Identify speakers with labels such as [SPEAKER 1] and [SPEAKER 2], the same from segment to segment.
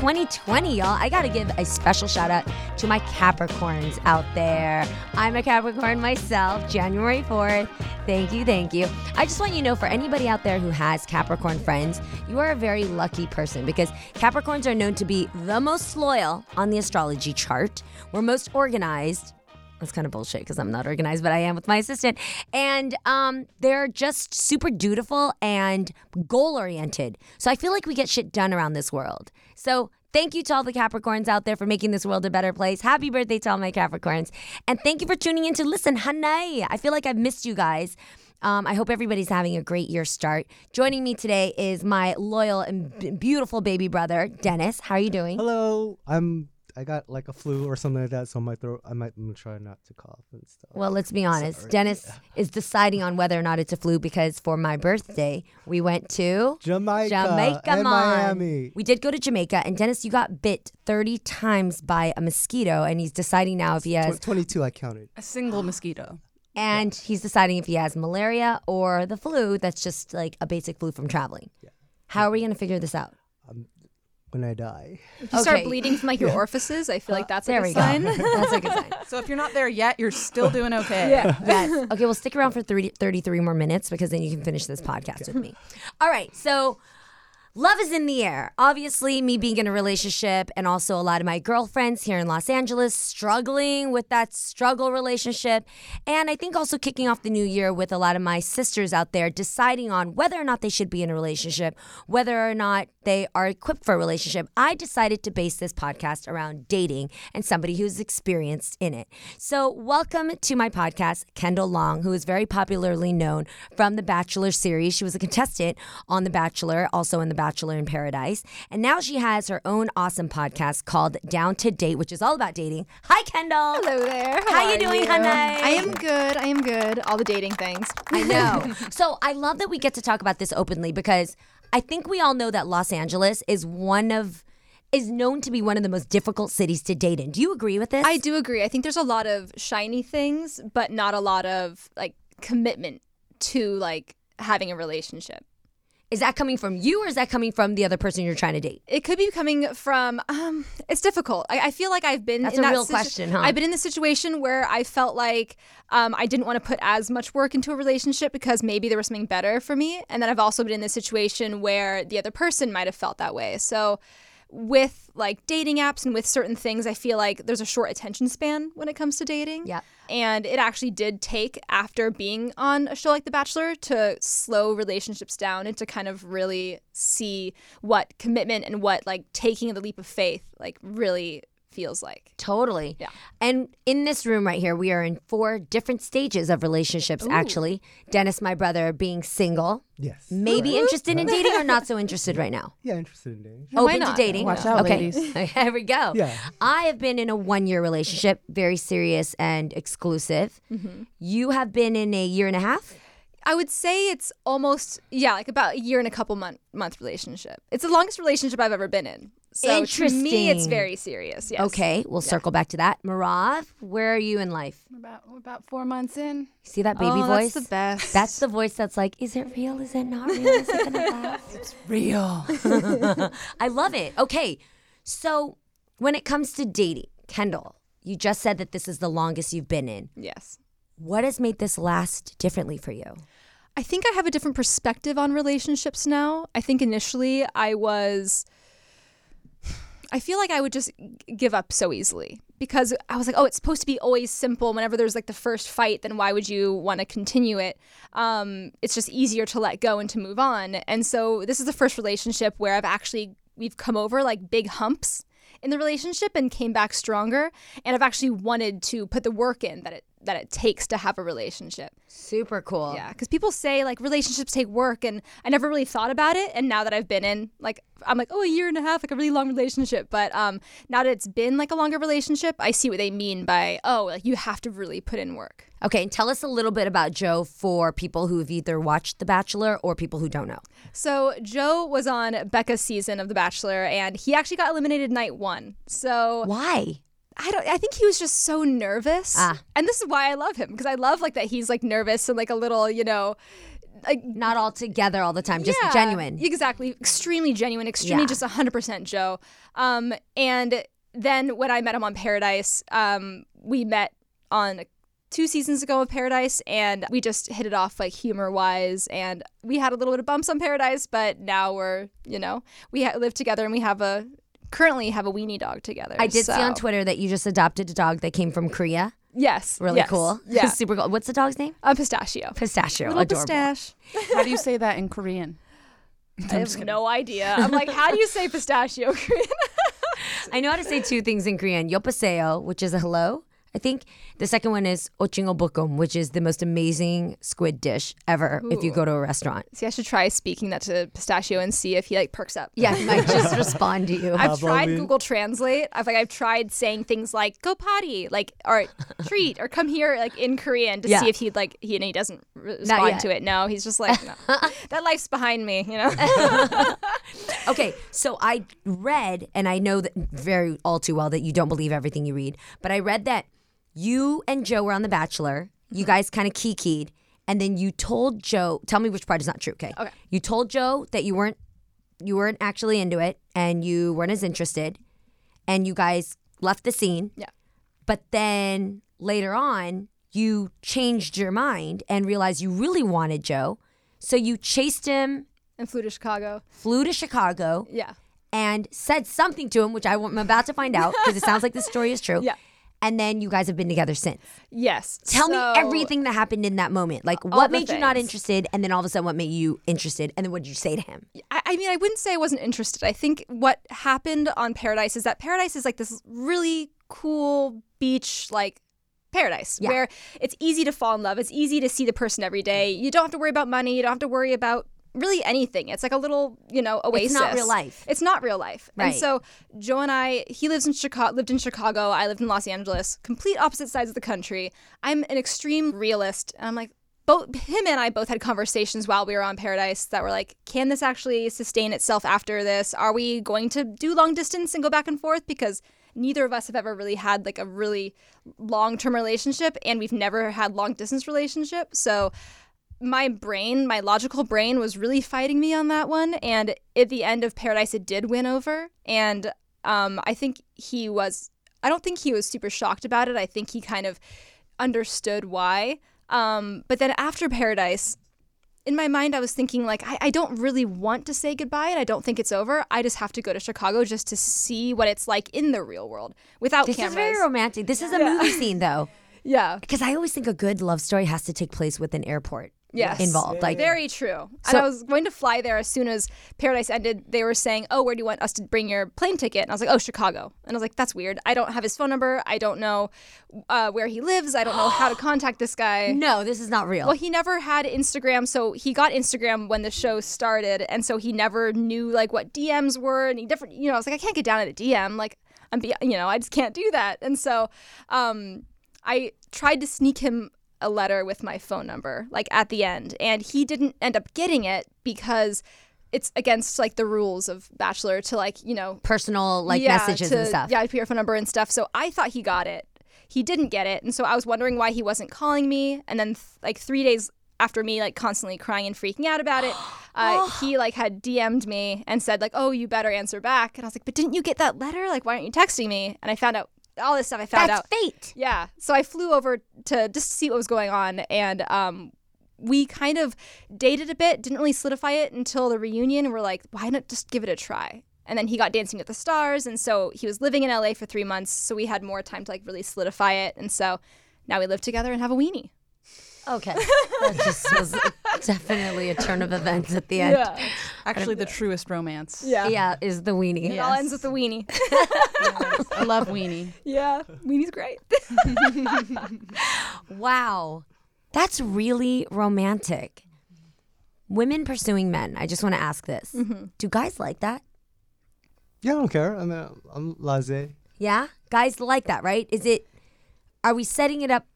[SPEAKER 1] 2020, y'all. I got to give a special shout out to my Capricorns out there. I'm a Capricorn myself, January 4th. Thank you, thank you. I just want you to know for anybody out there who has Capricorn friends, you are a very lucky person because Capricorns are known to be the most loyal on the astrology chart. We're most organized, that's kind of bullshit because I'm not organized, but I am with my assistant. And um, they're just super dutiful and goal oriented. So I feel like we get shit done around this world. So thank you to all the Capricorns out there for making this world a better place. Happy birthday to all my Capricorns. And thank you for tuning in to listen, Honey. I feel like I've missed you guys. Um, I hope everybody's having a great year start. Joining me today is my loyal and b- beautiful baby brother, Dennis. How are you doing?
[SPEAKER 2] Hello, I'm. I got like a flu or something like that, so my throat. I might I'm try not to cough and stuff.
[SPEAKER 1] Well, let's be honest.
[SPEAKER 2] Sorry.
[SPEAKER 1] Dennis is deciding on whether or not it's a flu because for my birthday, we went to
[SPEAKER 2] Jamaica,
[SPEAKER 1] Jamaica,
[SPEAKER 2] and
[SPEAKER 1] man.
[SPEAKER 2] Miami.
[SPEAKER 1] We did go to Jamaica, and Dennis, you got bit 30 times by a mosquito, and he's deciding now if he has,
[SPEAKER 2] Tw- Twenty-two, I counted.
[SPEAKER 3] A single mosquito.
[SPEAKER 1] and he's deciding if he has malaria or the flu that's just like a basic flu from traveling. How are we going to figure this out?
[SPEAKER 2] Um, When I die,
[SPEAKER 4] If you start bleeding from like your orifices, I feel like that's
[SPEAKER 1] There
[SPEAKER 4] like
[SPEAKER 1] we
[SPEAKER 4] a
[SPEAKER 1] go.
[SPEAKER 4] sign.
[SPEAKER 1] That's a good sign.
[SPEAKER 3] So if you're not there yet, you're still doing okay.
[SPEAKER 1] yes. Okay, well, stick around for 30, 33 more minutes because then you can finish this podcast with me. All right. So, love is in the air. Obviously, me being in a relationship and also a lot of my girlfriends here in Los Angeles struggling with that struggle relationship. And I think also kicking off the new year with a lot of my sisters out there deciding on whether or not they should be in a relationship, whether or not they are equipped for a relationship. I decided to base this podcast around dating and somebody who's experienced in it. So, welcome to my podcast, Kendall Long, who is very popularly known from the Bachelor series. She was a contestant on The Bachelor, also in The Bachelor in Paradise. And now she has her own awesome podcast called Down to Date, which is all about dating. Hi, Kendall.
[SPEAKER 4] Hello there.
[SPEAKER 1] How you
[SPEAKER 4] are
[SPEAKER 1] doing, honey?
[SPEAKER 4] I am good. I am good. All the dating things.
[SPEAKER 1] I know. so I love that we get to talk about this openly because I think we all know that Los Angeles is one of is known to be one of the most difficult cities to date in. Do you agree with this?
[SPEAKER 4] I do agree. I think there's a lot of shiny things, but not a lot of like commitment to like having a relationship.
[SPEAKER 1] Is that coming from you or is that coming from the other person you're trying to date?
[SPEAKER 4] It could be coming from. Um, it's difficult. I, I feel like I've been.
[SPEAKER 1] That's
[SPEAKER 4] in
[SPEAKER 1] a
[SPEAKER 4] that
[SPEAKER 1] real question, huh?
[SPEAKER 4] I've been in the situation where I felt like um, I didn't want to put as much work into a relationship because maybe there was something better for me, and then I've also been in the situation where the other person might have felt that way. So. With like dating apps and with certain things, I feel like there's a short attention span when it comes to dating.
[SPEAKER 1] Yeah.
[SPEAKER 4] And it actually did take after being on a show like The Bachelor to slow relationships down and to kind of really see what commitment and what like taking the leap of faith like really feels like.
[SPEAKER 1] Totally.
[SPEAKER 4] Yeah.
[SPEAKER 1] And in this room right here, we are in four different stages of relationships, actually. Dennis, my brother, being single,
[SPEAKER 2] yes.
[SPEAKER 1] maybe interested in dating or not so interested right now.
[SPEAKER 2] Yeah, interested in dating.
[SPEAKER 1] Open to dating.
[SPEAKER 3] Watch out,
[SPEAKER 1] okay.
[SPEAKER 3] ladies.
[SPEAKER 1] Here we go.
[SPEAKER 2] Yeah.
[SPEAKER 1] I have been in a one year relationship, very serious and exclusive.
[SPEAKER 4] Mm-hmm.
[SPEAKER 1] You have been in a year and a half?
[SPEAKER 4] I would say it's almost yeah, like about a year and a couple month month relationship. It's the longest relationship I've ever been in. So to me it's very serious. Yes.
[SPEAKER 1] Okay, we'll circle back to that. Marav, where are you in life?
[SPEAKER 3] We're about we're about four months in.
[SPEAKER 1] See that baby
[SPEAKER 3] oh,
[SPEAKER 1] voice?
[SPEAKER 3] That's the best.
[SPEAKER 1] That's the voice that's like, is it real? Is it not real? Is it gonna last?
[SPEAKER 3] It's real.
[SPEAKER 1] I love it. Okay, so when it comes to dating, Kendall, you just said that this is the longest you've been in.
[SPEAKER 4] Yes.
[SPEAKER 1] What has made this last differently for you?
[SPEAKER 4] I think I have a different perspective on relationships now. I think initially I was I feel like I would just give up so easily because I was like, oh, it's supposed to be always simple. Whenever there's like the first fight, then why would you want to continue it? Um, it's just easier to let go and to move on. And so this is the first relationship where I've actually we've come over like big humps in the relationship and came back stronger. And I've actually wanted to put the work in that it that it takes to have a relationship.
[SPEAKER 1] Super cool.
[SPEAKER 4] Yeah, because people say like relationships take work, and I never really thought about it. And now that I've been in, like, I'm like, oh, a year and a half, like a really long relationship. But um, now that it's been like a longer relationship, I see what they mean by, oh, like you have to really put in work.
[SPEAKER 1] Okay, and tell us a little bit about Joe for people who've either watched The Bachelor or people who don't know.
[SPEAKER 4] So Joe was on Becca's season of The Bachelor, and he actually got eliminated night one. So
[SPEAKER 1] Why?
[SPEAKER 4] I don't. I think he was just so nervous,
[SPEAKER 1] Ah.
[SPEAKER 4] and this is why I love him because I love like that he's like nervous and like a little, you know, like
[SPEAKER 1] Not all together all the time, just
[SPEAKER 4] yeah,
[SPEAKER 1] genuine.
[SPEAKER 4] Exactly. Extremely genuine, extremely
[SPEAKER 1] Yeah.
[SPEAKER 4] just 100% Joe. Um, and then when I met him on Paradise, um, we met on two seasons ago of Paradise and we just hit it off like humor wise. And we had a little bit of bumps on Paradise, but now we're, you know, we ha- live together and we have a, currently have a weenie dog together.
[SPEAKER 1] I did see on Twitter that you just adopted a dog that came from Korea.
[SPEAKER 4] Yes.
[SPEAKER 1] Really
[SPEAKER 4] yes,
[SPEAKER 1] cool.
[SPEAKER 4] Yeah.
[SPEAKER 1] Super cool. What's the dog's name?
[SPEAKER 4] a pistachio.
[SPEAKER 1] Pistachio.
[SPEAKER 4] Little
[SPEAKER 1] Adorable.
[SPEAKER 4] pistache.
[SPEAKER 3] How do you say that in Korean?
[SPEAKER 4] I have no idea. I'm like, how do you say pistachio? Korean?
[SPEAKER 1] I know how to say two things in Korean. Yopaseo, which is a hello. I think the second one is ochingo bokum, which is the most amazing squid dish ever if you go to a restaurant.
[SPEAKER 4] See, I should try speaking that to Pistachio and see if he like perks up.
[SPEAKER 1] Yeah, he might just respond to you.
[SPEAKER 4] I've tried Google Translate. I've like I've tried saying things like "go potty," like or "treat" or "come here," like in Korean to
[SPEAKER 1] Yeah.
[SPEAKER 4] see if he'd like he and he doesn't respond to it. No, he's just like no. that life's behind me, you know.
[SPEAKER 1] Okay, so I read, and I know that very all too well that you don't believe everything you read, but I read that you and Joe were on The Bachelor. You guys kind of kikied, and then you told Joe. Tell me which part is not true. Okay.
[SPEAKER 4] Okay.
[SPEAKER 1] You told Joe that you weren't you weren't actually into it, and you weren't as interested, and you guys left the scene.
[SPEAKER 4] Yeah.
[SPEAKER 1] But then later on, you changed your mind and realized you really wanted Joe, so you chased him,
[SPEAKER 4] and flew to Chicago.
[SPEAKER 1] flew to Chicago
[SPEAKER 4] Yeah.
[SPEAKER 1] and said something to him, which I, am about to find out because it sounds like the story is true.
[SPEAKER 4] Yeah.
[SPEAKER 1] And then you guys have been together since.
[SPEAKER 4] Yes.
[SPEAKER 1] Tell me everything that happened in that moment. Like, what made you not interested? And then all of a sudden, what made you interested? And then what did you say to him?
[SPEAKER 4] I, I mean, I wouldn't say I wasn't interested. I think what happened on Paradise is that Paradise is like this really cool beach, like paradise,
[SPEAKER 1] Yeah.
[SPEAKER 4] where it's easy to fall in love. It's easy to see the person every day. You don't have to worry about money. You don't have to worry about really anything. It's like a little, you know, oasis.
[SPEAKER 1] It's not real life.
[SPEAKER 4] It's not real life.
[SPEAKER 1] Right.
[SPEAKER 4] And so Joe and I, he lives in Chicago, lived in Chicago. I lived in Los Angeles. Complete opposite sides of the country. I'm an extreme realist, and I'm like. Both him and I both had conversations while we were on Paradise that were like, can this actually sustain itself after this? Are we going to do long distance and go back and forth? Because neither of us have ever really had like a really long term relationship, and we've never had long distance relationship. So my brain, my logical brain, was really fighting me on that one. And at the end of Paradise, it did win over. And um, I think he was, I don't think he was super shocked about it. I think he kind of understood why. Um, but then after Paradise, in my mind, I was thinking, like, I, I don't really want to say goodbye and I don't think it's over. I just have to go to Chicago just to see what it's like in the real world without
[SPEAKER 1] This
[SPEAKER 4] cameras.
[SPEAKER 1] is very romantic. This is a movie scene, though.
[SPEAKER 4] yeah.
[SPEAKER 1] Because I always think a good love story has to take place with an airport
[SPEAKER 4] Yes.
[SPEAKER 1] involved. Like,
[SPEAKER 4] Very true. and I was going to fly there as soon as Paradise ended. They were saying, "Oh, where do you want us to bring your plane ticket?" And I was like, "Oh, Chicago." And I was like, "That's weird. I don't have his phone number. I don't know uh, where he lives. I don't know how to contact this guy."
[SPEAKER 1] no, this is not real.
[SPEAKER 4] Well, he never had Instagram, so he got Instagram when the show started, and so he never knew like what DMs were, and he different. You know, I was like, I can't get down at a DM. Like, I'm, be- you know, I just can't do that. And so, um, I tried to sneak him a letter with my phone number, like at the end, and he didn't end up getting it because it's against like the rules of Bachelor to like you know
[SPEAKER 1] Personal, like,
[SPEAKER 4] yeah,
[SPEAKER 1] messages
[SPEAKER 4] to-
[SPEAKER 1] and stuff.
[SPEAKER 4] Yeah, your phone number and stuff. So I thought he got it. He didn't get it, and so I was wondering why he wasn't calling me. And then th- like three days after me like constantly crying and freaking out about it, uh, he like had DM'd me and said like, "Oh, you better answer back." And I was like, "But didn't you get that letter? Like, why aren't you texting me?" And I found out all this stuff. I found
[SPEAKER 1] That's
[SPEAKER 4] out.
[SPEAKER 1] fate.
[SPEAKER 4] Yeah. So I flew over to just to see what was going on, and um, we kind of dated a bit. Didn't really solidify it until the reunion. We're like, why not just give it a try? And then he got Dancing with the Stars, and so he was living in LA for three months. So we had more time to like really solidify it, and so now we live together and have a weenie.
[SPEAKER 1] Okay. that just was definitely a turn of events at the end.
[SPEAKER 3] Actually, the truest romance.
[SPEAKER 4] Yeah.
[SPEAKER 1] Yeah, is the weenie.
[SPEAKER 4] It all ends with the weenie.
[SPEAKER 3] I love Weenie.
[SPEAKER 4] yeah. Weenie's great.
[SPEAKER 1] Wow. That's really romantic. Women pursuing men. I just want to ask this.
[SPEAKER 4] Mm-hmm.
[SPEAKER 1] Do guys like that?
[SPEAKER 2] Yeah, I don't care. I mean, I'm laissez.
[SPEAKER 1] Yeah? Guys like that, right? Is it are we setting it up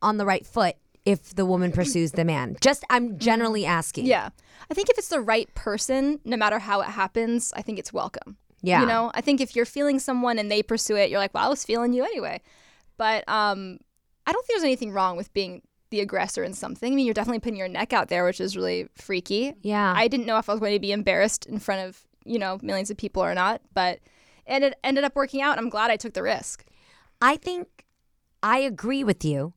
[SPEAKER 1] on the right foot if the woman pursues the man? Just I'm generally asking.
[SPEAKER 4] Yeah. I think if it's the right person, no matter how it happens, I think it's welcome.
[SPEAKER 1] Yeah.
[SPEAKER 4] You know, I think if you're feeling someone and they pursue it, you're like, well, I was feeling you anyway. But um, I don't think there's anything wrong with being the aggressor in something. I mean, you're definitely putting your neck out there, which is really freaky.
[SPEAKER 1] Yeah.
[SPEAKER 4] I didn't know if I was going to be embarrassed in front of, you know, millions of people or not, but and it ended up working out. I'm glad I took the risk.
[SPEAKER 1] I think I agree with you,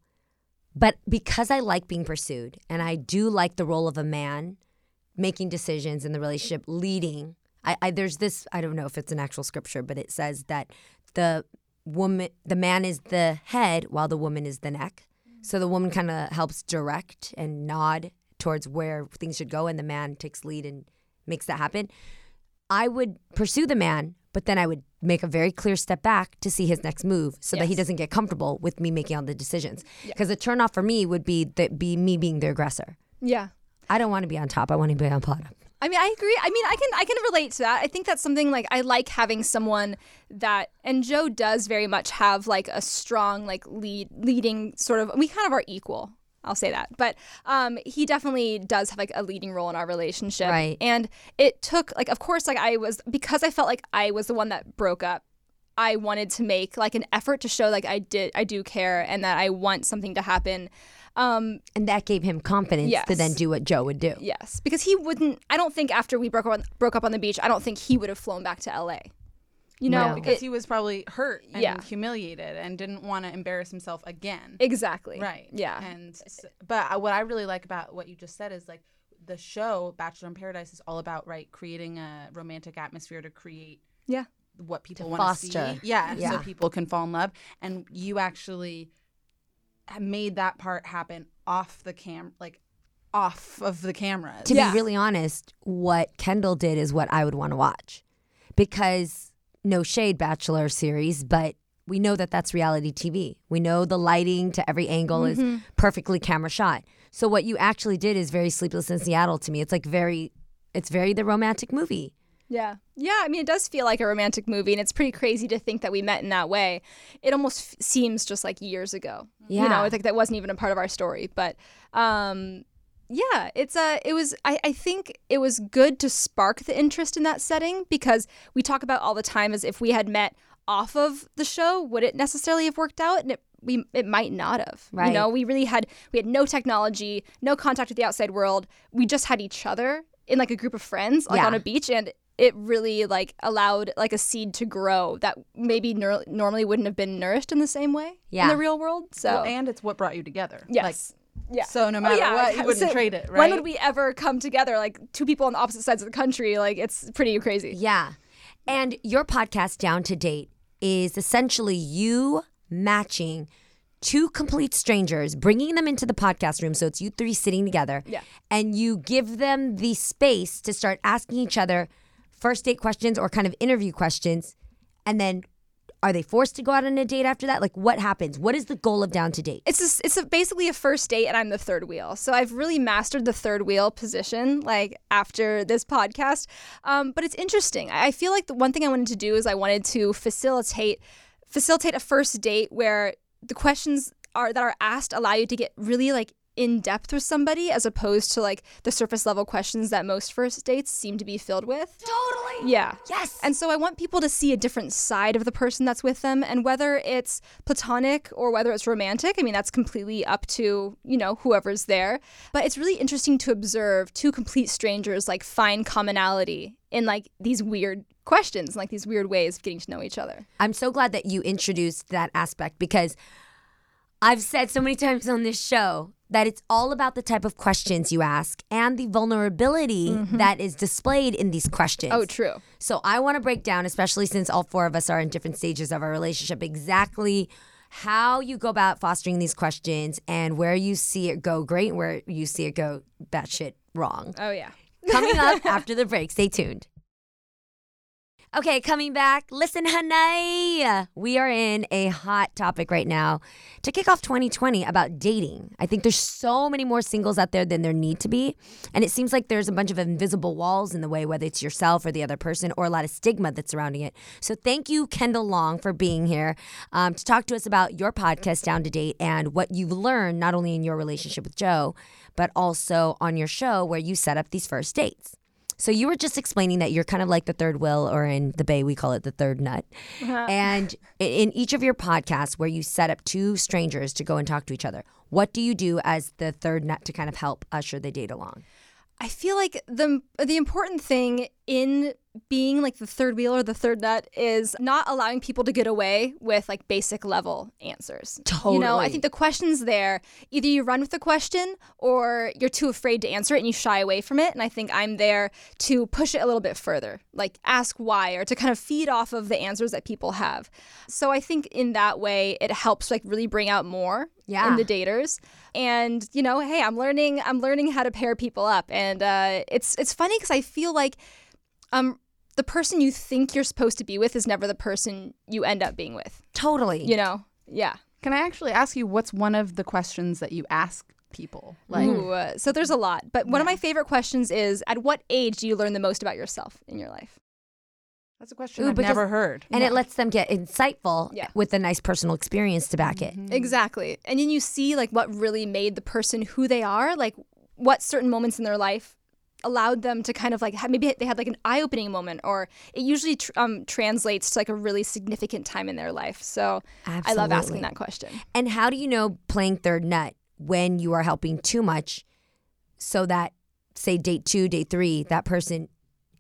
[SPEAKER 1] but because I like being pursued and I do like the role of a man making decisions in the relationship, leading. I, I there's this I don't know if it's an actual scripture, but it says that the woman the man is the head while the woman is the neck. So the woman kind of helps direct and nod towards where things should go and the man takes lead and makes that happen. I would pursue the man, but then I would make a very clear step back to see his next move so that he doesn't get comfortable with me making all the decisions. Because a turn off for me would be that be me being the aggressor.
[SPEAKER 4] Yeah.
[SPEAKER 1] I don't want to be on top. I want to be on bottom.
[SPEAKER 4] I mean, I agree. I mean, I can I can relate to that. I think that's something like I like having someone that and Joe does very much have like a strong like lead leading sort of we kind of are equal. I'll say that. But um he definitely does have like a leading role in our relationship.
[SPEAKER 1] Right.
[SPEAKER 4] And it took like of course like I was because I felt like I was the one that broke up. I wanted to make like an effort to show like I did I do care and that I want something to happen. Um
[SPEAKER 1] And that gave him confidence to then do what Joe would do.
[SPEAKER 4] Yes, because he wouldn't. I don't think after we broke up on, broke up on the beach, I don't think he would have flown back to L.A. You know,
[SPEAKER 1] No.
[SPEAKER 3] because
[SPEAKER 4] it-
[SPEAKER 3] he was probably hurt and
[SPEAKER 4] Yeah.
[SPEAKER 3] humiliated and didn't want to embarrass himself again.
[SPEAKER 4] exactly
[SPEAKER 3] Right.
[SPEAKER 4] Yeah.
[SPEAKER 3] And but what I really like about what you just said is like the show Bachelor in Paradise is all about right creating a romantic atmosphere to create
[SPEAKER 4] yeah.
[SPEAKER 3] what people want to see. Yeah,
[SPEAKER 1] Yeah.
[SPEAKER 3] so people can fall in love and you actually made that part happen off the cam like off of the cameras.
[SPEAKER 1] To
[SPEAKER 4] Yeah.
[SPEAKER 1] be really honest, what Kendall did is what I would want to watch. Because no shade Bachelor series, but we know that that's reality TV. We know the lighting to every angle is perfectly camera shot. So what you actually did is very Sleepless in Seattle to me. It's like very it's very the romantic movie.
[SPEAKER 4] Yeah. Yeah. I mean, it does feel like a romantic movie, and it's pretty crazy to think that we met in that way. It almost f- seems just like years ago. Yeah. You know, it's like that wasn't even a part of our story. But um, yeah, it's a, it was, I, I think it was good to spark the interest in that setting because we talk about all the time as if we had met off of the show, would it necessarily have worked out? And it, we, it might not have.
[SPEAKER 1] Right.
[SPEAKER 4] You know, we really had, we had no technology, no contact with the outside world. We just had each other in like a group of friends, like
[SPEAKER 1] Yeah.
[SPEAKER 4] on a beach. And it really like allowed like a seed to grow that maybe nor- normally wouldn't have been nourished in the same way in the real world. So
[SPEAKER 3] Well, and it's what brought you together.
[SPEAKER 4] yes,
[SPEAKER 3] Like,
[SPEAKER 4] yeah.
[SPEAKER 3] So no
[SPEAKER 4] Oh,
[SPEAKER 3] matter
[SPEAKER 4] yeah,
[SPEAKER 3] what, you wouldn't
[SPEAKER 4] so
[SPEAKER 3] trade it, right?
[SPEAKER 4] When would we ever come together? Like two people on the opposite sides of the country. Like it's pretty crazy.
[SPEAKER 1] Yeah. And your podcast, Down to Date, is essentially you matching two complete strangers, bringing them into the podcast room. So it's you three sitting together.
[SPEAKER 4] Yeah.
[SPEAKER 1] And you give them the space to start asking each other first date questions or kind of interview questions. And then are they forced to go out on a date after that? Like what happens? What is the goal of Down to Date?
[SPEAKER 4] It's a, it's a, basically a first date, and I'm the third wheel. So I've really mastered the third wheel position, like after this podcast. Um, but it's interesting. I feel like the one thing I wanted to do is I wanted to facilitate facilitate a first date where the questions are that are asked allow you to get really like in depth with somebody, as opposed to like the surface level questions that most first dates seem to be filled with.
[SPEAKER 1] Totally.
[SPEAKER 4] Yeah.
[SPEAKER 1] Yes.
[SPEAKER 4] And so I want people to see a different side of the person that's with them and whether it's platonic or whether it's romantic, I mean that's completely up to, you know, whoever's there. But it's really interesting to observe two complete strangers like find commonality in like these weird questions, like these weird ways of getting to know each other.
[SPEAKER 1] I'm so glad that you introduced that aspect because I've said so many times on this show that it's all about the type of questions you ask and the vulnerability mm-hmm. that is displayed in these questions.
[SPEAKER 4] Oh, true.
[SPEAKER 1] So I want to break down, especially since all four of us are in different stages of our relationship, exactly how you go about fostering these questions and where you see it go great and where you see it go batshit wrong.
[SPEAKER 4] Oh yeah.
[SPEAKER 1] Coming up after the break. Stay tuned. Okay, coming back. Listen, honey, we are in a hot topic right now to kick off 2020 about dating. I think there's so many more singles out there than there need to be. And it seems like there's a bunch of invisible walls in the way, whether it's yourself or the other person, or a lot of stigma that's surrounding it. So thank you, Kendall Long, for being here um, to talk to us about your podcast, Down to Date, and what you've learned not only in your relationship with Joe, but also on your show where you set up these first dates. So you were just explaining that you're kind of like the third wheel, or in the Bay we call it the third nut. Uh-huh. and in each of your podcasts, where you set up two strangers to go and talk to each other, what do you do as the third nut to kind of help usher the date along?
[SPEAKER 4] I feel like the the important thing in being like the third wheel or the third nut is not allowing people to get away with like basic level answers. Totally. You know, I think the questions there, either you run with the question or you're too afraid to answer it and you shy away from it. And I think I'm there to push it a little bit further, like ask why or to kind of feed off of the answers that people have. So I think in that way it helps like really bring out more
[SPEAKER 1] Yeah.
[SPEAKER 4] in the daters and you know hey i'm learning i'm learning how to pair people up and uh, it's it's funny because i feel like um the person you think you're supposed to be with is never the person you end up being with
[SPEAKER 1] Totally.
[SPEAKER 4] you know yeah
[SPEAKER 3] Can I actually ask you what's one of the questions that you ask people? Like,
[SPEAKER 4] Ooh, uh, so there's a lot but one of my favorite questions is at what age do you learn the most about yourself in your life
[SPEAKER 3] that's a question
[SPEAKER 1] Ooh,
[SPEAKER 3] I've
[SPEAKER 1] because-
[SPEAKER 3] never heard.
[SPEAKER 1] and it lets them get insightful
[SPEAKER 4] Yeah.
[SPEAKER 1] with a nice personal experience to back it.
[SPEAKER 4] Exactly. And then you see like what really made the person who they are, like what certain moments in their life allowed them to kind of like maybe they had like an eye-opening moment or it usually tr- um, translates to like a really significant time in their life. So I love asking that question.
[SPEAKER 1] And how do you know playing third nut when you are helping too much so that, say, date two, date three, that person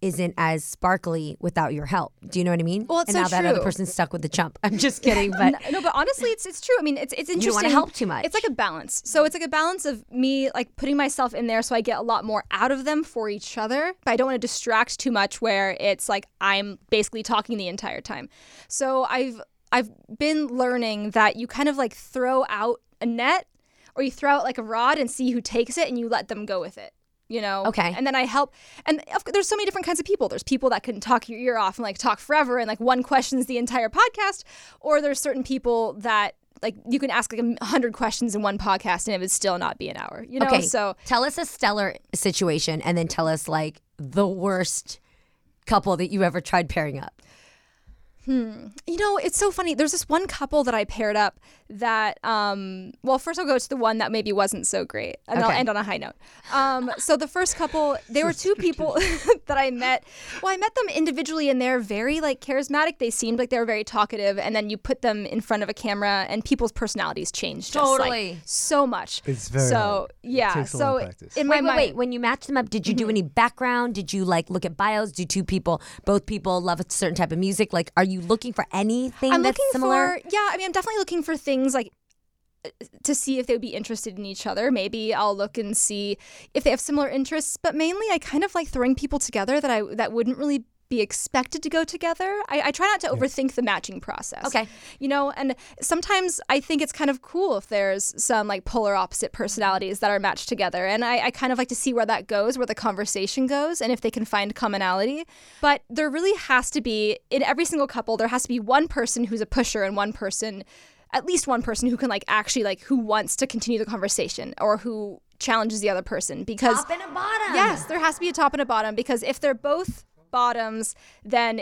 [SPEAKER 1] isn't as sparkly without your help? Do you know what I mean?
[SPEAKER 4] Well, it's
[SPEAKER 1] and
[SPEAKER 4] so
[SPEAKER 1] now that other person's stuck with the chump. I'm just kidding, but
[SPEAKER 4] no, no, but honestly, it's it's true. I mean, it's it's interesting.
[SPEAKER 1] you want to help too much.
[SPEAKER 4] It's like a balance. So it's like a balance of me like putting myself in there so I get a lot more out of them for each other, but I don't want to distract too much where it's like I'm basically talking the entire time. So I've I've been learning that you kind of like throw out a net or you throw out like a rod and see who takes it and you let them go with it. You know,
[SPEAKER 1] Okay.
[SPEAKER 4] and then I help. And there's so many different kinds of people. There's people that can talk your ear off and like talk forever, and like one questions the entire podcast. Or there's certain people that like you can ask like a hundred questions in one podcast, and it would still not be an hour. You know,
[SPEAKER 1] okay,
[SPEAKER 4] so
[SPEAKER 1] tell us a stellar situation and then tell us like the worst couple that you ever tried pairing up.
[SPEAKER 4] You know, it's so funny. There's this one couple that I paired up that, um, well, first I'll go to the one that maybe wasn't so great, and I'll end on a high note. Um, so the first couple, they were two people that I met. Well, I met them individually, and they're very like charismatic. They seemed like they were very talkative, and then you put them in front of a camera, and people's personalities change just, like,
[SPEAKER 1] Totally.
[SPEAKER 4] so much.
[SPEAKER 2] It's very
[SPEAKER 4] so
[SPEAKER 2] hard. It
[SPEAKER 4] yeah.
[SPEAKER 2] takes
[SPEAKER 4] so
[SPEAKER 2] lot practice.
[SPEAKER 4] in
[SPEAKER 1] Wait,
[SPEAKER 4] my
[SPEAKER 1] wait,
[SPEAKER 4] mind,
[SPEAKER 1] wait. When you match them up, did you do any background? Did you like look at bios? Do two people, both people love a certain type of music? Like, are you looking for anything
[SPEAKER 4] I'm
[SPEAKER 1] that's
[SPEAKER 4] looking
[SPEAKER 1] similar?
[SPEAKER 4] for yeah. I mean, I'm definitely looking for things like to see if they would be interested in each other. Maybe I'll look and see if they have similar interests. But mainly, I kind of like throwing people together that I that wouldn't really be expected to go together. I, I try not to overthink the matching process.
[SPEAKER 1] Okay.
[SPEAKER 4] You know, and sometimes I think it's kind of cool if there's some like polar opposite personalities that are matched together. And I, I kind of like to see where that goes, where the conversation goes, and if they can find commonality. But there really has to be, in every single couple, there has to be one person who's a pusher and one person, at least one person who can like actually like who wants to continue the conversation or who challenges the other person because
[SPEAKER 1] Top and a bottom.
[SPEAKER 4] Yes, there has to be a top and a bottom because if they're both bottoms, then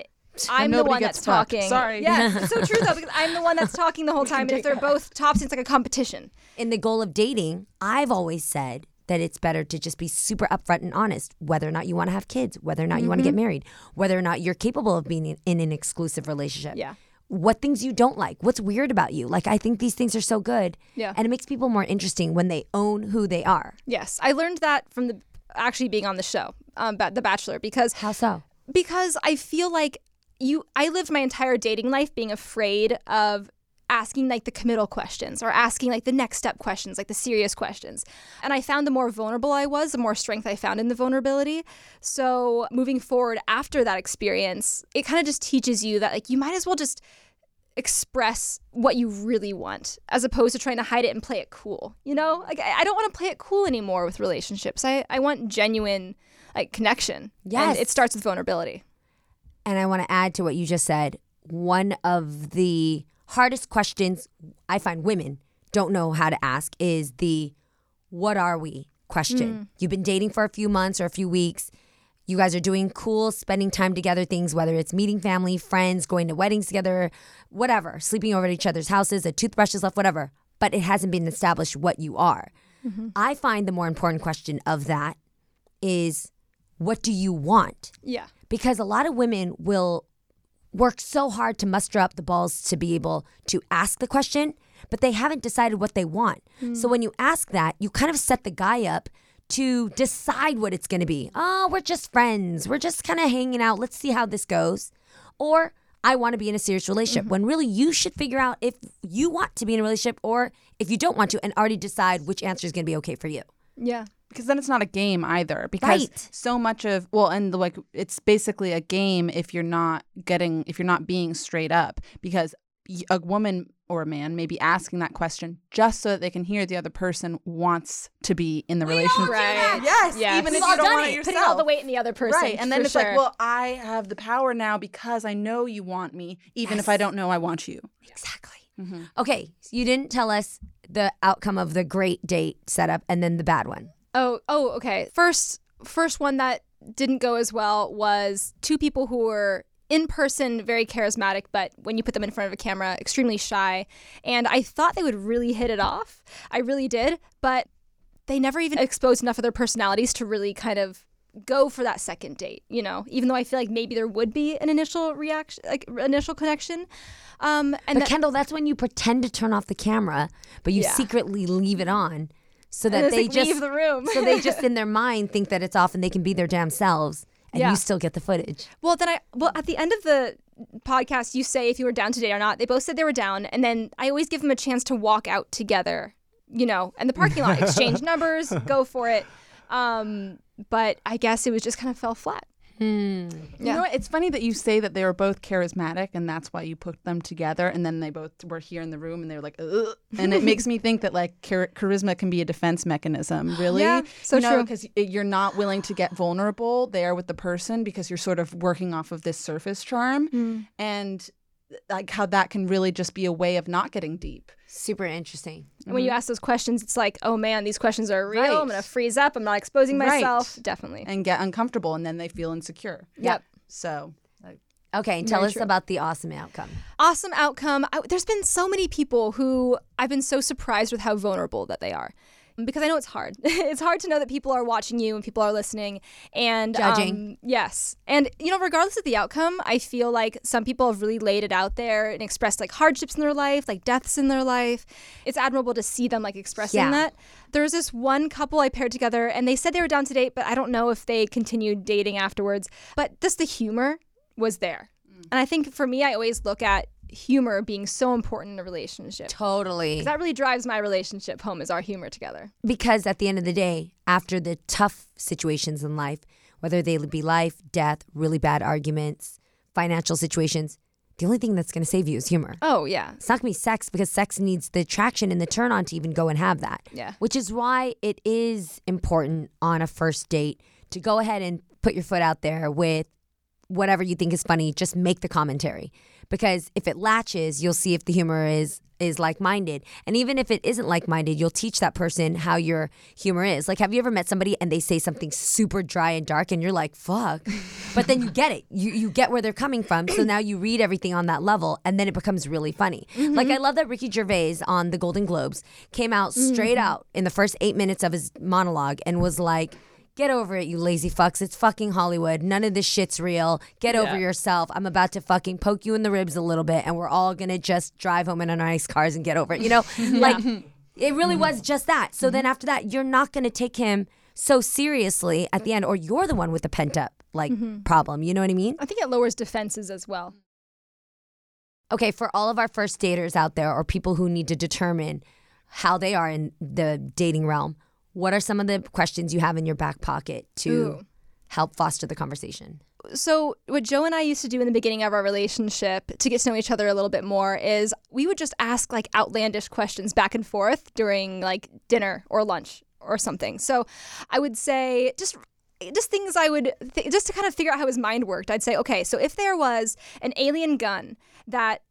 [SPEAKER 4] I'm the one that's
[SPEAKER 3] fucked.
[SPEAKER 4] talking.
[SPEAKER 3] Sorry.
[SPEAKER 4] Yeah, it's so true though because I'm the one that's talking the whole time. And if they're both tops, it's like a competition.
[SPEAKER 1] In the goal of dating, I've always said that it's better to just be super upfront and honest, whether or not you want to have kids, whether or not you want to get married, whether or not you're capable of being in, in an exclusive relationship.
[SPEAKER 4] Yeah.
[SPEAKER 1] What things you don't like, what's weird about you. Like, I think these things are so good.
[SPEAKER 4] Yeah.
[SPEAKER 1] And it makes people more interesting when they own who they are.
[SPEAKER 4] Yes, I learned that from the actually being on the show, um, ba- The Bachelor, because
[SPEAKER 1] How so?
[SPEAKER 4] Because I feel like you I lived my entire dating life being afraid of asking like the committal questions or asking like the next step questions, like the serious questions. And I found the more vulnerable I was, the more strength I found in the vulnerability. So moving forward after that experience, it kind of just teaches you that like you might as well just express what you really want as opposed to trying to hide it and play it cool. You know? Like I, don't want to play it cool anymore with relationships. I, I want genuine like connection.
[SPEAKER 1] Yes.
[SPEAKER 4] And it starts with vulnerability.
[SPEAKER 1] And I want to add to what you just said. One of the hardest questions I find women don't know how to ask is the what are we question. Mm. You've been dating for a few months or a few weeks. You guys are doing cool, spending time together things, whether it's meeting family, friends, going to weddings together, whatever, sleeping over at each other's houses, a toothbrush is left, whatever. But it hasn't been established what you are. Mm-hmm. I find the more important question of that is what do you want?
[SPEAKER 4] Yeah.
[SPEAKER 1] Because a lot of women will work so hard to muster up the balls to be able to ask the question, but they haven't decided what they want. So mm-hmm. when you ask that, you kind of set the guy up to decide what it's going to be. Oh, we're just friends. We're just kind of hanging out. Let's see how this goes. Or I want to be in a serious relationship mm-hmm. when really you should figure out if you want to be in a relationship or if you don't want to and already decide which answer is going to be okay for you.
[SPEAKER 4] Yeah.
[SPEAKER 3] because then it's not a game either because
[SPEAKER 1] Right.
[SPEAKER 3] so much of well and the, like it's basically a game if you're not getting if you're not being straight up because a woman or a man may be asking that question just so that they can hear the other person wants to be in the relationship
[SPEAKER 4] Right.
[SPEAKER 3] yes
[SPEAKER 4] Yes.
[SPEAKER 3] even
[SPEAKER 4] We've
[SPEAKER 3] if
[SPEAKER 4] all
[SPEAKER 3] you don't want
[SPEAKER 1] it.
[SPEAKER 3] it yourself
[SPEAKER 4] Putting all the weight in the other person.
[SPEAKER 3] right and then it's
[SPEAKER 4] sure.
[SPEAKER 3] like well i have the power now because i know you want me even if i don't know i want you
[SPEAKER 1] Exactly.
[SPEAKER 3] Mm-hmm.
[SPEAKER 1] Okay, so you didn't tell us the outcome of the great date setup and then the bad one.
[SPEAKER 4] Oh, oh, okay. First, first one that didn't go as well was two people who were in person very charismatic, but when you put them in front of a camera, extremely shy. And I thought they would really hit it off. I really did, but they never even exposed enough of their personalities to really kind of go for that second date. You know, even though I feel like maybe there would be an initial reaction, like initial connection. Um, and
[SPEAKER 1] But
[SPEAKER 4] that-
[SPEAKER 1] Kendall, that's when you pretend to turn off the camera, but you
[SPEAKER 4] Yeah.
[SPEAKER 1] secretly leave it on so that they
[SPEAKER 4] like,
[SPEAKER 1] just
[SPEAKER 4] leave the room.
[SPEAKER 1] so they just in their mind think that it's off and they can be their damn selves and
[SPEAKER 4] Yeah.
[SPEAKER 1] you still get the footage.
[SPEAKER 4] Well, then I well at the end of the podcast, you say if you were down today or not. They both said they were down, and then I always give them a chance to walk out together. You know, and the parking lot, exchange numbers, go for it. Um, but I guess it was just kind of fell flat.
[SPEAKER 3] You know what? It's funny that you say that they were both charismatic and that's why you put them together. And then they both were here in the room and they were like, Ugh. and it makes me think that like char- charisma can be a defense mechanism, really.
[SPEAKER 4] Yeah, so
[SPEAKER 3] you know,
[SPEAKER 4] true.
[SPEAKER 3] Because you're not willing to get vulnerable there with the person because you're sort of working off of this surface charm.
[SPEAKER 4] Hmm.
[SPEAKER 3] And like how that can really just be a way of not getting deep.
[SPEAKER 1] Super interesting.
[SPEAKER 4] And when you mm-hmm. ask those questions, it's like, oh man, these questions are real.
[SPEAKER 3] Right.
[SPEAKER 4] I'm gonna freeze up. I'm not exposing myself.
[SPEAKER 3] Right.
[SPEAKER 4] myself. Definitely.
[SPEAKER 3] and get uncomfortable and then they feel insecure.
[SPEAKER 4] Yep.
[SPEAKER 3] So like,
[SPEAKER 1] Okay, tell
[SPEAKER 4] Very
[SPEAKER 1] us
[SPEAKER 4] true.
[SPEAKER 1] about the awesome outcome.
[SPEAKER 4] awesome outcome. I, there's been so many people who I've been so surprised with how vulnerable that they are. Because I know it's hard. it's hard to know that people are watching you and people are listening and
[SPEAKER 1] Judging.
[SPEAKER 4] um, yes, and you know, regardless of the outcome, I feel like some people have really laid it out there and expressed like hardships in their life, like deaths in their life. It's admirable to see them like expressing
[SPEAKER 1] Yeah.
[SPEAKER 4] that. There was this one couple I paired together, and they said they were down to date, but I don't know if they continued dating afterwards. But just the humor was there. And I think for me, I always look at humor being so important in a relationship.
[SPEAKER 1] Totally.
[SPEAKER 4] 'Cause That really drives my relationship home is our humor together.
[SPEAKER 1] because at the end of the day, after the tough situations in life, whether they be life, death, really bad arguments, financial situations, the only thing that's going to save you is humor.
[SPEAKER 4] Oh yeah.
[SPEAKER 1] It's not going to be sex because sex needs the attraction and the turn on to even go and have that.
[SPEAKER 4] Yeah.
[SPEAKER 1] Which is why it is important on a first date to go ahead and put your foot out there with whatever you think is funny, just make the commentary. Because if it latches, you'll see if the humor is is like-minded. And even if it isn't like-minded, you'll teach that person how your humor is. Like have you ever met somebody and they say something super dry and dark and you're like, "Fuck." But then you get it. You you get where they're coming from. So now you read everything on that level and then it becomes really funny. Mm-hmm. Like I love that Ricky Gervais on the Golden Globes came out mm-hmm. straight out in the first 8 minutes of his monologue and was like Get over it, you lazy fucks. It's fucking Hollywood. None of this shit's real. Get over yourself. I'm about to fucking poke you in the ribs a little bit, and we're all gonna just drive home in our nice cars and get over it. You know, like it really was just that. So then after that, you're not gonna take him so seriously at the end, or you're the one with the pent up like mm-hmm. problem. You know what I mean?
[SPEAKER 4] I think it lowers defenses as well.
[SPEAKER 1] Okay, for all of our first daters out there, or people who need to determine how they are in the dating realm, what are some of the questions you have in your back pocket to
[SPEAKER 4] Ooh.
[SPEAKER 1] help foster the conversation?
[SPEAKER 4] So, what Joe and I used to do in the beginning of our relationship to get to know each other a little bit more is we would just ask like outlandish questions back and forth during like dinner or lunch or something. So, I would say just just things I would th- just to kind of figure out how his mind worked. I'd say, okay, so if there was an alien gun that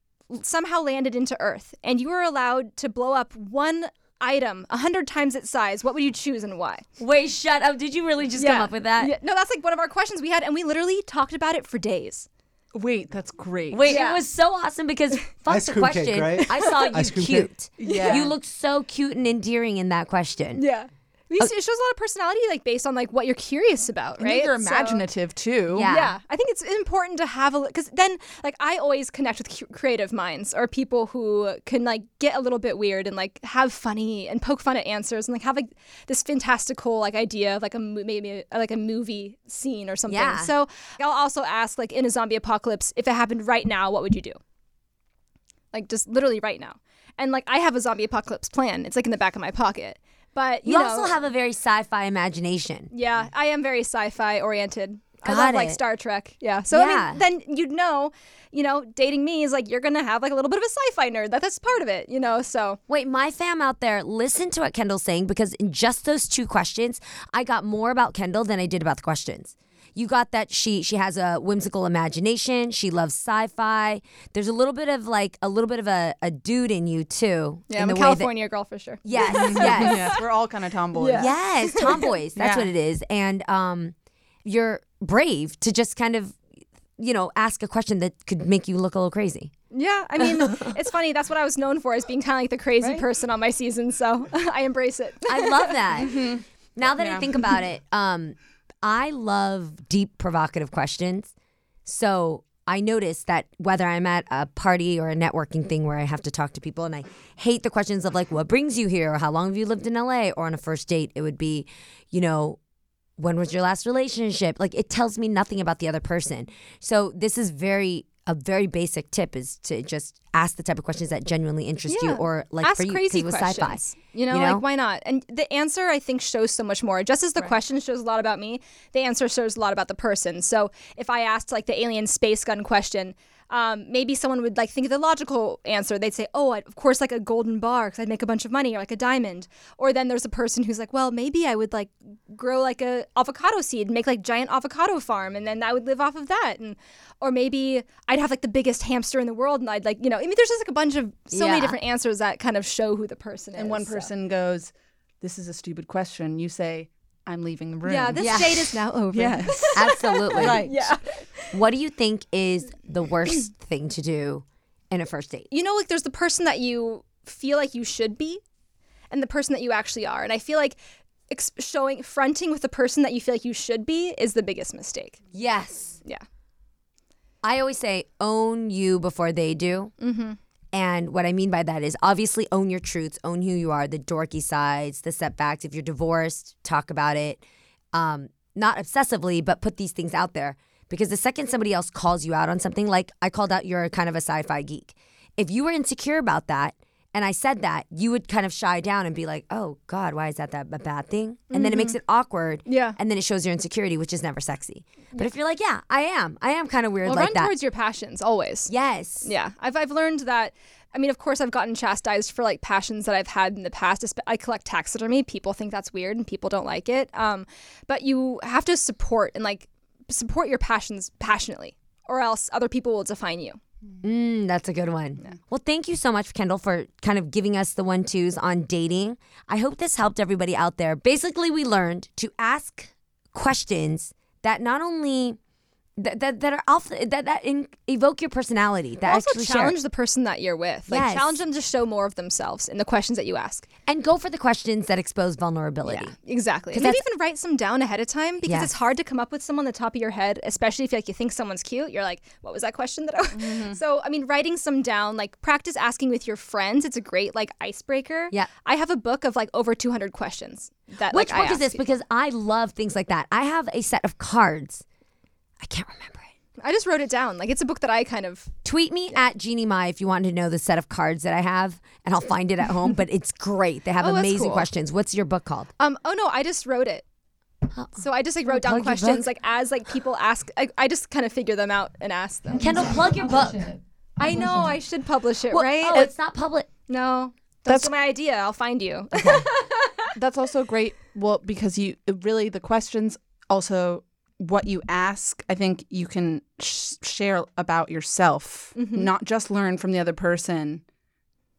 [SPEAKER 4] somehow landed into Earth and you were allowed to blow up one item a hundred times its size, what would you choose and why?
[SPEAKER 1] Wait, shut up. Did you really just come up with that?
[SPEAKER 4] Yeah, no, that's like one of our questions we had, and we literally talked about it for days.
[SPEAKER 3] wait, that's great.
[SPEAKER 1] Wait,
[SPEAKER 4] Yeah.
[SPEAKER 1] it was so awesome because fuck
[SPEAKER 2] Ice
[SPEAKER 1] the question.
[SPEAKER 2] cake, right?
[SPEAKER 1] I saw you
[SPEAKER 2] Ice cream cake.
[SPEAKER 1] cute.
[SPEAKER 3] Yeah.
[SPEAKER 1] You looked so cute and endearing in that question.
[SPEAKER 4] Yeah. Uh, it shows a lot of personality, like based on like what you're curious about, right?
[SPEAKER 3] think you're
[SPEAKER 4] So-
[SPEAKER 3] imaginative too.
[SPEAKER 1] Yeah.
[SPEAKER 4] yeah i think it's important to have a because then like i always connect with cu- creative minds or people who can like get a little bit weird and like have funny and poke fun at answers and like have like this fantastical like idea of like a maybe uh, like a movie scene or something
[SPEAKER 1] Yeah.
[SPEAKER 4] so i'll also ask like in a zombie apocalypse if it happened right now what would you do like just literally right now and like i have a zombie apocalypse plan it's like in the back of my pocket but you,
[SPEAKER 1] You
[SPEAKER 4] know,
[SPEAKER 1] also have a very sci-fi imagination.
[SPEAKER 4] yeah, I am very sci-fi oriented. I
[SPEAKER 1] Got
[SPEAKER 4] love like. Star Trek. Yeah. So
[SPEAKER 1] Yeah.
[SPEAKER 4] I mean, then you'd know, you know, dating me is like you're gonna have like a little bit of a sci-fi nerd. That that's part of it, you know. So
[SPEAKER 1] Wait, my fam out there, listen to what Kendall's saying because in just those two questions, I got more about Kendall than I did about the questions. You got that she she has a whimsical imagination. She loves sci-fi. There's a little bit of like a little bit of a, a dude in you too.
[SPEAKER 4] yeah, I'm
[SPEAKER 1] the
[SPEAKER 4] a
[SPEAKER 1] way that-
[SPEAKER 4] California girl for sure.
[SPEAKER 1] yes, yes.
[SPEAKER 3] yes, we're all kind of tomboys.
[SPEAKER 4] Yeah.
[SPEAKER 1] Yes, tomboys. That's
[SPEAKER 3] Yeah.
[SPEAKER 1] what it is. And um, you're brave to just kind of, you know, ask a question that could make you look a little crazy.
[SPEAKER 4] Yeah, I mean, it's funny. That's what I was known for as being kind of like the crazy
[SPEAKER 3] Right?
[SPEAKER 4] person on my season. So I embrace it.
[SPEAKER 1] I love that. Now that I think about it, um, I love deep, provocative questions. So I notice that whether I'm at a party or a networking thing where I have to talk to people, and I hate the questions of like, what brings you here? Or how long have you lived in LA? Or on a first date, it would be, you know, when was your last relationship? Like it tells me nothing about the other person. So this is very a very basic tip is to just ask the type of questions that genuinely interest you or like
[SPEAKER 4] ask
[SPEAKER 1] for you
[SPEAKER 4] crazy questions.
[SPEAKER 1] sci-fi.
[SPEAKER 4] You know,
[SPEAKER 1] You know?
[SPEAKER 4] like why not? And the answer I think shows so much more. Just as the question shows a lot about me, the answer shows a lot about the person. So if I asked like the alien space gun question, um, maybe someone would like think of the logical answer. They'd say, "Oh, I'd, of course, like a golden bar because I'd make a bunch of money, or like a diamond." Or then there's a person who's like, "Well, maybe I would like grow like a avocado seed, and make like giant avocado farm, and then I would live off of that." And or maybe I'd have like the biggest hamster in the world, and I'd like you know, I mean, there's just like a bunch of so
[SPEAKER 1] Yeah.
[SPEAKER 4] many different answers that kind of show who the person is.
[SPEAKER 3] And one
[SPEAKER 4] so.
[SPEAKER 3] person goes, "This is a stupid question." You say, "I'm leaving the room."
[SPEAKER 4] Yeah, this
[SPEAKER 1] Yeah.
[SPEAKER 4] date is now over.
[SPEAKER 3] yes.
[SPEAKER 1] Absolutely.
[SPEAKER 3] Right.
[SPEAKER 4] Yeah.
[SPEAKER 1] What do you think is the worst thing to do in a first date?
[SPEAKER 4] You know, like there's the person that you feel like you should be and the person that you actually are. And I feel like ex- showing, fronting with the person that you feel like you should be is the biggest mistake.
[SPEAKER 1] Yes.
[SPEAKER 4] Yeah.
[SPEAKER 1] I always say own you before they do. Mm-hmm. And what I mean by that is obviously own your truths, own who you are, the dorky sides, the setbacks. If you're divorced, talk about it. Um, not obsessively, but put these things out there. Because the second somebody else calls you out on something, like I called out you're kind of a sci fi geek. If you were insecure about that, and I said that, you would kind of shy down and be like, oh God, why is that, that a bad thing? And then it makes it awkward.
[SPEAKER 4] Yeah.
[SPEAKER 1] And then it shows your insecurity, which is never sexy. But if you're like, yeah, I am. I am kind of weird
[SPEAKER 4] Well,
[SPEAKER 1] like
[SPEAKER 4] run
[SPEAKER 1] that.
[SPEAKER 4] towards your passions always.
[SPEAKER 1] yes.
[SPEAKER 4] Yeah, I've I've learned that. I mean, of course, I've gotten chastised for like passions that I've had in the past. I collect taxidermy. People think that's weird, and people don't like it. Um, but you have to support and like support your passions passionately, or else other people will define you.
[SPEAKER 1] Mm, that's a good one. Well, thank you so much, Kendall, for kind of giving us the one twos on dating. I hope this helped everybody out there. Basically, we learned to ask questions that not only that that, that are off that that in, evoke your personality that
[SPEAKER 4] also
[SPEAKER 1] actually share.
[SPEAKER 4] challenge the person that you're with. Like
[SPEAKER 1] Yes.
[SPEAKER 4] challenge them to show more of themselves in the questions that you ask.
[SPEAKER 1] and go for the questions that expose vulnerability.
[SPEAKER 4] exactly.
[SPEAKER 1] 'Cause
[SPEAKER 4] And maybe even write some down ahead of time because
[SPEAKER 1] Yes.
[SPEAKER 4] it's hard to come up with some on the top of your head, especially if like you think someone's cute. You're like, what was that question that I?
[SPEAKER 1] Mm-hmm.
[SPEAKER 4] So I mean, writing some down, like practice asking with your friends. It's a great like icebreaker.
[SPEAKER 1] Yeah.
[SPEAKER 4] I have a book of like over 200 questions. That
[SPEAKER 1] Which
[SPEAKER 4] like,
[SPEAKER 1] book is this?
[SPEAKER 4] people.
[SPEAKER 1] Because I love things like that. I have a set of cards. I can't remember it.
[SPEAKER 4] I just wrote it down. Like it's a book that I kind of.
[SPEAKER 1] Tweet me at Jeannie Mai if you want to know the set of cards that I have, and I'll find it at home. But it's great. They have
[SPEAKER 4] Oh, that's
[SPEAKER 1] amazing
[SPEAKER 4] cool.
[SPEAKER 1] questions. What's your book called?
[SPEAKER 4] Um. Oh no, I just wrote it. So I just like wrote down
[SPEAKER 1] plug your book.
[SPEAKER 4] questions like as like people ask. I, I just kind of figure them out and ask them.
[SPEAKER 1] Kendall, plug your book.
[SPEAKER 4] I know I should publish it,
[SPEAKER 1] Well,
[SPEAKER 4] right?
[SPEAKER 1] Oh, it's not public.
[SPEAKER 4] no, that's, my idea. I'll find you.
[SPEAKER 3] That's also great. Well, because you really the questions also what you ask. I think you can sh- share about yourself,
[SPEAKER 4] Mm-hmm.
[SPEAKER 3] not just learn from the other person.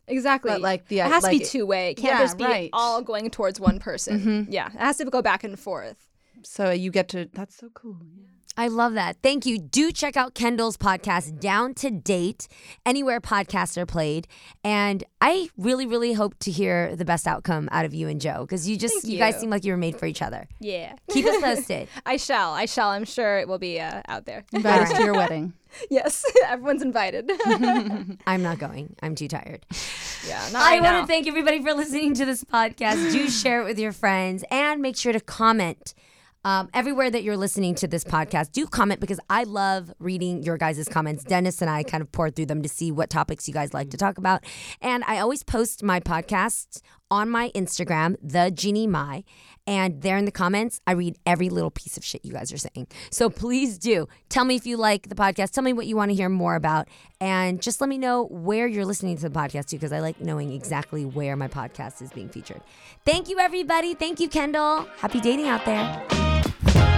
[SPEAKER 4] Exactly.
[SPEAKER 3] But, like, the-
[SPEAKER 4] it has to be two way. It can't
[SPEAKER 3] Yeah,
[SPEAKER 4] just be
[SPEAKER 3] right.
[SPEAKER 4] all going towards one person. Yeah, it has to go back and forth.
[SPEAKER 3] So you get to. That's so cool.
[SPEAKER 1] I love that. Thank you. Do check out Kendall's podcast, Down to Date, anywhere podcasts are played. And I really, really hope to hear the best outcome out of you and Joe because you just,
[SPEAKER 4] Thank
[SPEAKER 1] you. guys seem like you were made for each other.
[SPEAKER 4] Yeah.
[SPEAKER 1] Keep us posted.
[SPEAKER 4] I shall. I shall. I'm sure it will be uh, out there.
[SPEAKER 3] Invite us to your wedding.
[SPEAKER 4] yes. Everyone's invited.
[SPEAKER 1] I'm not going. I'm too tired.
[SPEAKER 4] yeah. Not
[SPEAKER 1] I
[SPEAKER 4] right
[SPEAKER 1] want
[SPEAKER 4] now.
[SPEAKER 1] to thank everybody for listening to this podcast. Do share it with your friends and make sure to comment. Um, everywhere that you're listening to this podcast, do comment because I love reading your guys' comments. Dennis and I kind of pour through them to see what topics you guys like to talk about. And I always post my podcasts on my Instagram, the Jeannie Mai. And there in the comments, I read every little piece of shit you guys are saying. So please do tell me if you like the podcast. Tell me what you want to hear more about. And just let me know where you're listening to the podcast too, because I like knowing exactly where my podcast is being featured. Thank you, everybody. Thank you, Kendall. Happy dating out there. Bye.